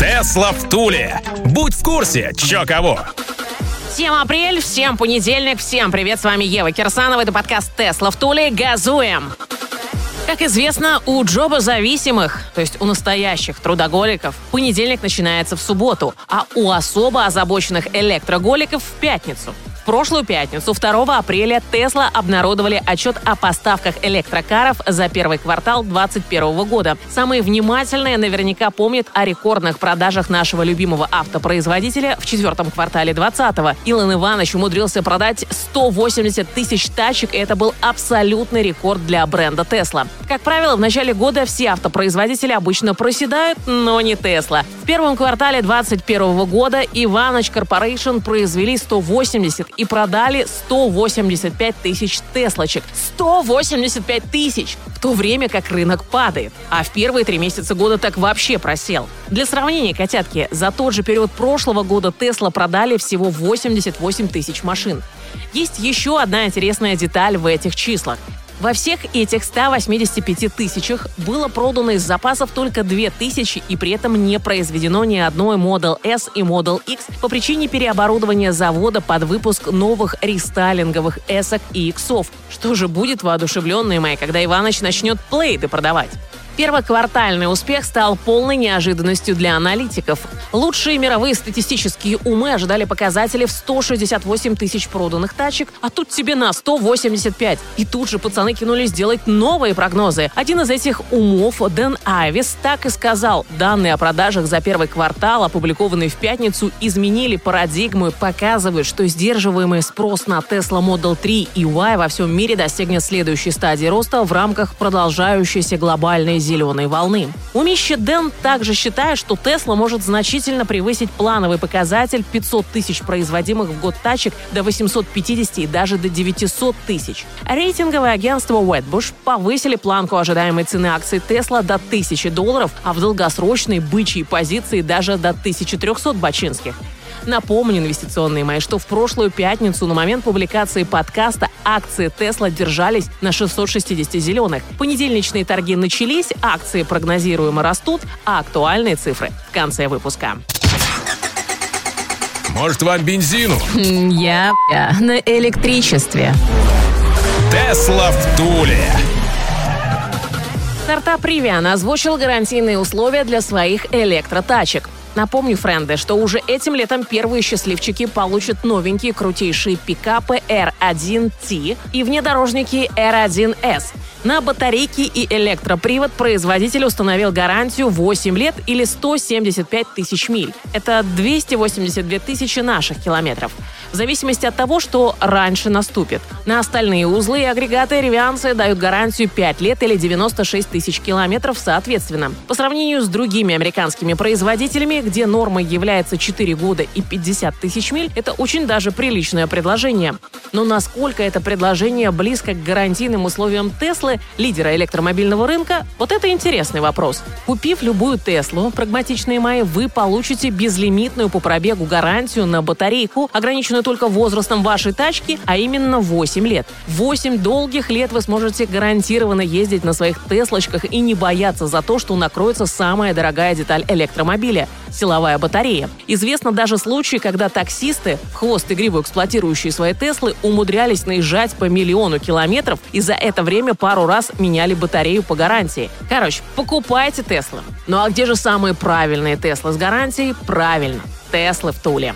Тесла в Туле. Будь в курсе, чё кого. Всем апрель, всем понедельник, всем привет, с вами Ева Кирсанова, это подкаст «Tesla в Туле», газуем! Как известно, у job озависимых, то есть у настоящих трудоголиков, понедельник начинается в субботу, а у особо озабоченных электроголиков в пятницу – в прошлую пятницу, 2 апреля, Тесла обнародовали отчет о поставках электрокаров за первый квартал 2021 года. Самые внимательные наверняка помнят о рекордных продажах нашего любимого автопроизводителя в четвертом квартале 2020-го. Илон Иванович умудрился продать 180 тысяч тачек, и это был абсолютный рекорд для бренда Тесла. Как правило, в начале года все автопроизводители обычно проседают, но не Тесла. В первом квартале 2021 года Иванович Corporation произвели 180 и продали 185 тысяч Теслочек. 185 тысяч! В то время как рынок падает. А в первые три месяца года так вообще просел. Для сравнения, котятки, за тот же период прошлого года Тесла продали всего 88 тысяч машин. Есть еще одна интересная деталь в этих числах. Во всех этих 185 тысячах было продано из запасов только 2 тысячи и при этом не произведено ни одной Model S и Model X по причине переоборудования завода под выпуск новых рестайлинговых S и X. Что же будет, воодушевленные мои, когда Иваныч начнет плейды продавать? Первоквартальный успех стал полной неожиданностью для аналитиков. Лучшие мировые статистические умы ожидали показатели в 168 тысяч проданных тачек, а тут тебе на 185. И тут же пацаны кинулись делать новые прогнозы. Один из этих умов, Дэн Айвис, так и сказал. Данные о продажах за первый квартал, опубликованные в пятницу, изменили парадигму и показывают, что сдерживаемый спрос на Tesla Model 3 и Y во всем мире достигнет следующей стадии роста в рамках продолжающейся глобальной зеленой волны. Умище Дэн также считает, что Тесла может значительно превысить плановый показатель 500 тысяч производимых в год тачек до 850 и даже до 900 тысяч. Рейтинговое агентство Wedbush повысили планку ожидаемой цены акций Тесла до 1000 долларов, а в долгосрочной бычьей позиции даже до 1300 бачинских. Напомню, инвестиционные мои, что в прошлую пятницу на момент публикации подкаста акции Тесла держались на 660 зеленых. Понедельничные торги начались, акции прогнозируемо растут, а актуальные цифры в конце выпуска. Может, вам бензину? Я, я на электричестве. Тесла в Туле. Стартап Rivian озвучил гарантийные условия для своих электротачек. Напомню, френды, что уже этим летом первые счастливчики получат новенькие крутейшие пикапы R1T и внедорожники R1S. На батарейки и электропривод производитель установил гарантию 8 лет или 175 тысяч миль. Это 282 тысячи наших километров. В зависимости от того, что раньше наступит. На остальные узлы и агрегаты ревианцы дают гарантию 5 лет или 96 тысяч километров соответственно. По сравнению с другими американскими производителями, где нормой является 4 года и 50 тысяч миль, это очень даже приличное предложение. Но насколько это предложение близко к гарантийным условиям Теслы, лидера электромобильного рынка, вот это интересный вопрос. Купив любую Теслу, прагматичные мои, вы получите безлимитную по пробегу гарантию на батарейку, ограниченную только возрастом вашей тачки, а именно 8 лет. 8 долгих лет вы сможете гарантированно ездить на своих Теслочках и не бояться за то, что накроется самая дорогая деталь электромобиля – силовая батарея. Известно даже случаи, когда таксисты, в хвост игриво эксплуатирующие свои Теслы, умудрялись наезжать по миллиону километров и за это время пару раз меняли батарею по гарантии. Короче, покупайте Теслы. Ну а где же самые правильные Теслы с гарантией? Правильно, Теслы в Туле.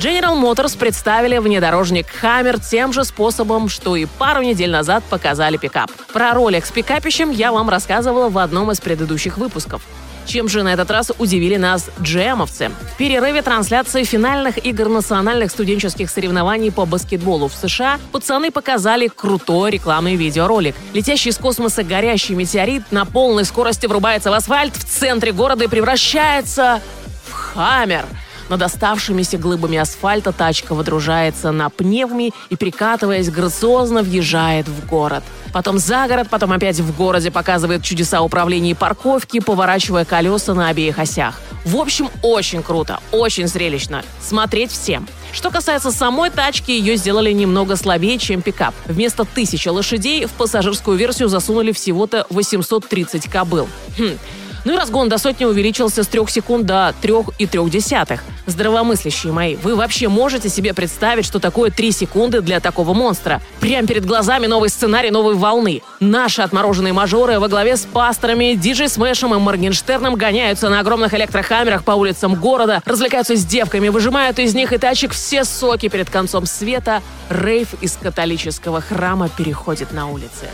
General Motors представили внедорожник Hammer тем же способом, что и пару недель назад показали пикап. Про ролик с пикапищем я вам рассказывала в одном из предыдущих выпусков. Чем же на этот раз удивили нас джемовцы? В перерыве трансляции финальных игр национальных студенческих соревнований по баскетболу в США пацаны показали крутой рекламный видеоролик. Летящий из космоса горящий метеорит на полной скорости врубается в асфальт в центре города и превращается в хаммер – Над оставшимися глыбами асфальта тачка водружается на пневме и, прикатываясь, грациозно въезжает в город. Потом за город, потом опять в городе показывает чудеса управления и парковки, поворачивая колеса на обеих осях. В общем, очень круто, очень зрелищно. Смотреть всем. Что касается самой тачки, ее сделали немного слабее, чем пикап. Вместо 1000 лошадей в пассажирскую версию засунули всего-то 830 кобыл. Хм, ну и разгон до сотни увеличился с 3 секунд до 3,3. Здравомыслящие мои, вы вообще можете себе представить, что такое 3 секунды для такого монстра? Прям перед глазами новый сценарий новой волны. Наши отмороженные мажоры во главе с пасторами, диджей Смэшем и Моргенштерном гоняются на огромных электрохаммерах по улицам города, развлекаются с девками, выжимают из них и тачек все соки перед концом света. Рейв из католического храма переходит на улицы.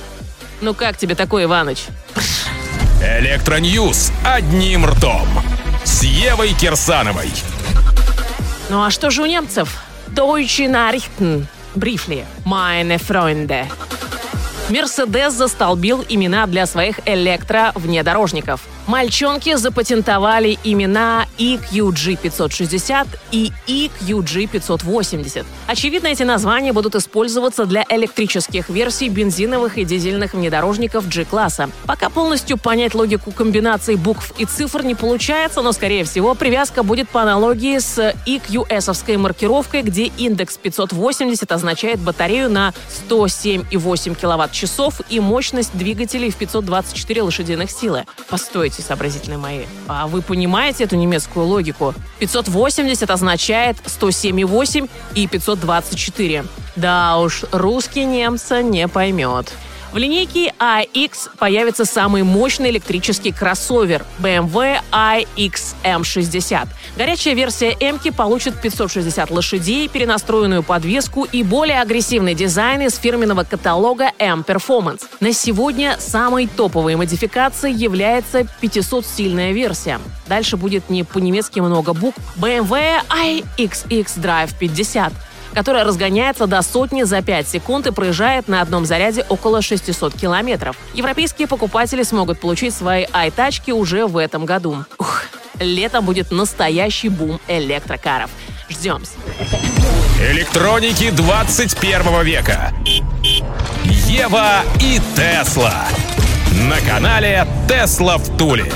Ну как тебе такой, Иваныч? Электроньюз одним ртом. С Евой Кирсановой. Ну а что же у немцев? Deutsche Nachrichten. Briefly. Meine Freunde. Мерседес застолбил имена для своих электровнедорожников. Мальчонки запатентовали имена EQG 560 и EQG 580. Очевидно, эти названия будут использоваться для электрических версий бензиновых и дизельных внедорожников G-класса. Пока полностью понять логику комбинаций букв и цифр не получается, но, скорее всего, привязка будет по аналогии с EQS-овской маркировкой, где индекс 580 означает батарею на 107,8 киловатт-часов и мощность двигателей в 524 лошадиных силы. Постойте, сообразительные мои, а вы понимаете эту немецкую логику? 580 означает 107,8 и 524. Да уж, русский немца не поймет. В линейке iX появится самый мощный электрический кроссовер BMW iX-M60. Горячая версия m получит 560 лошадей, перенастроенную подвеску и более агрессивный дизайн из фирменного каталога M Performance. На сегодня самой топовой модификацией является 500-сильная версия. Дальше будет не по-немецки много букв BMW iXX Drive 50 которая разгоняется до сотни за 5 секунд и проезжает на одном заряде около 600 километров. Европейские покупатели смогут получить свои ай-тачки уже в этом году. Ух, летом будет настоящий бум электрокаров. Ждем. Электроники 21 века. Ева и Тесла. На канале Тесла в Туле.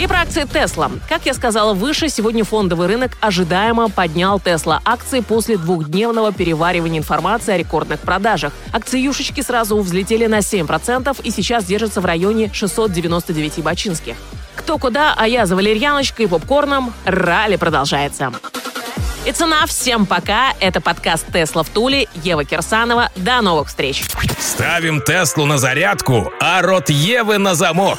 И про акции Тесла. Как я сказала выше, сегодня фондовый рынок ожидаемо поднял Тесла акции после двухдневного переваривания информации о рекордных продажах. Акциюшечки сразу взлетели на 7% и сейчас держатся в районе 699 бачинских. Кто куда, а я за валерьяночкой и попкорном. Ралли продолжается. И цена всем пока. Это подкаст «Tesla в Туле». Ева Кирсанова. До новых встреч. Ставим Теслу на зарядку, а рот Евы на замок.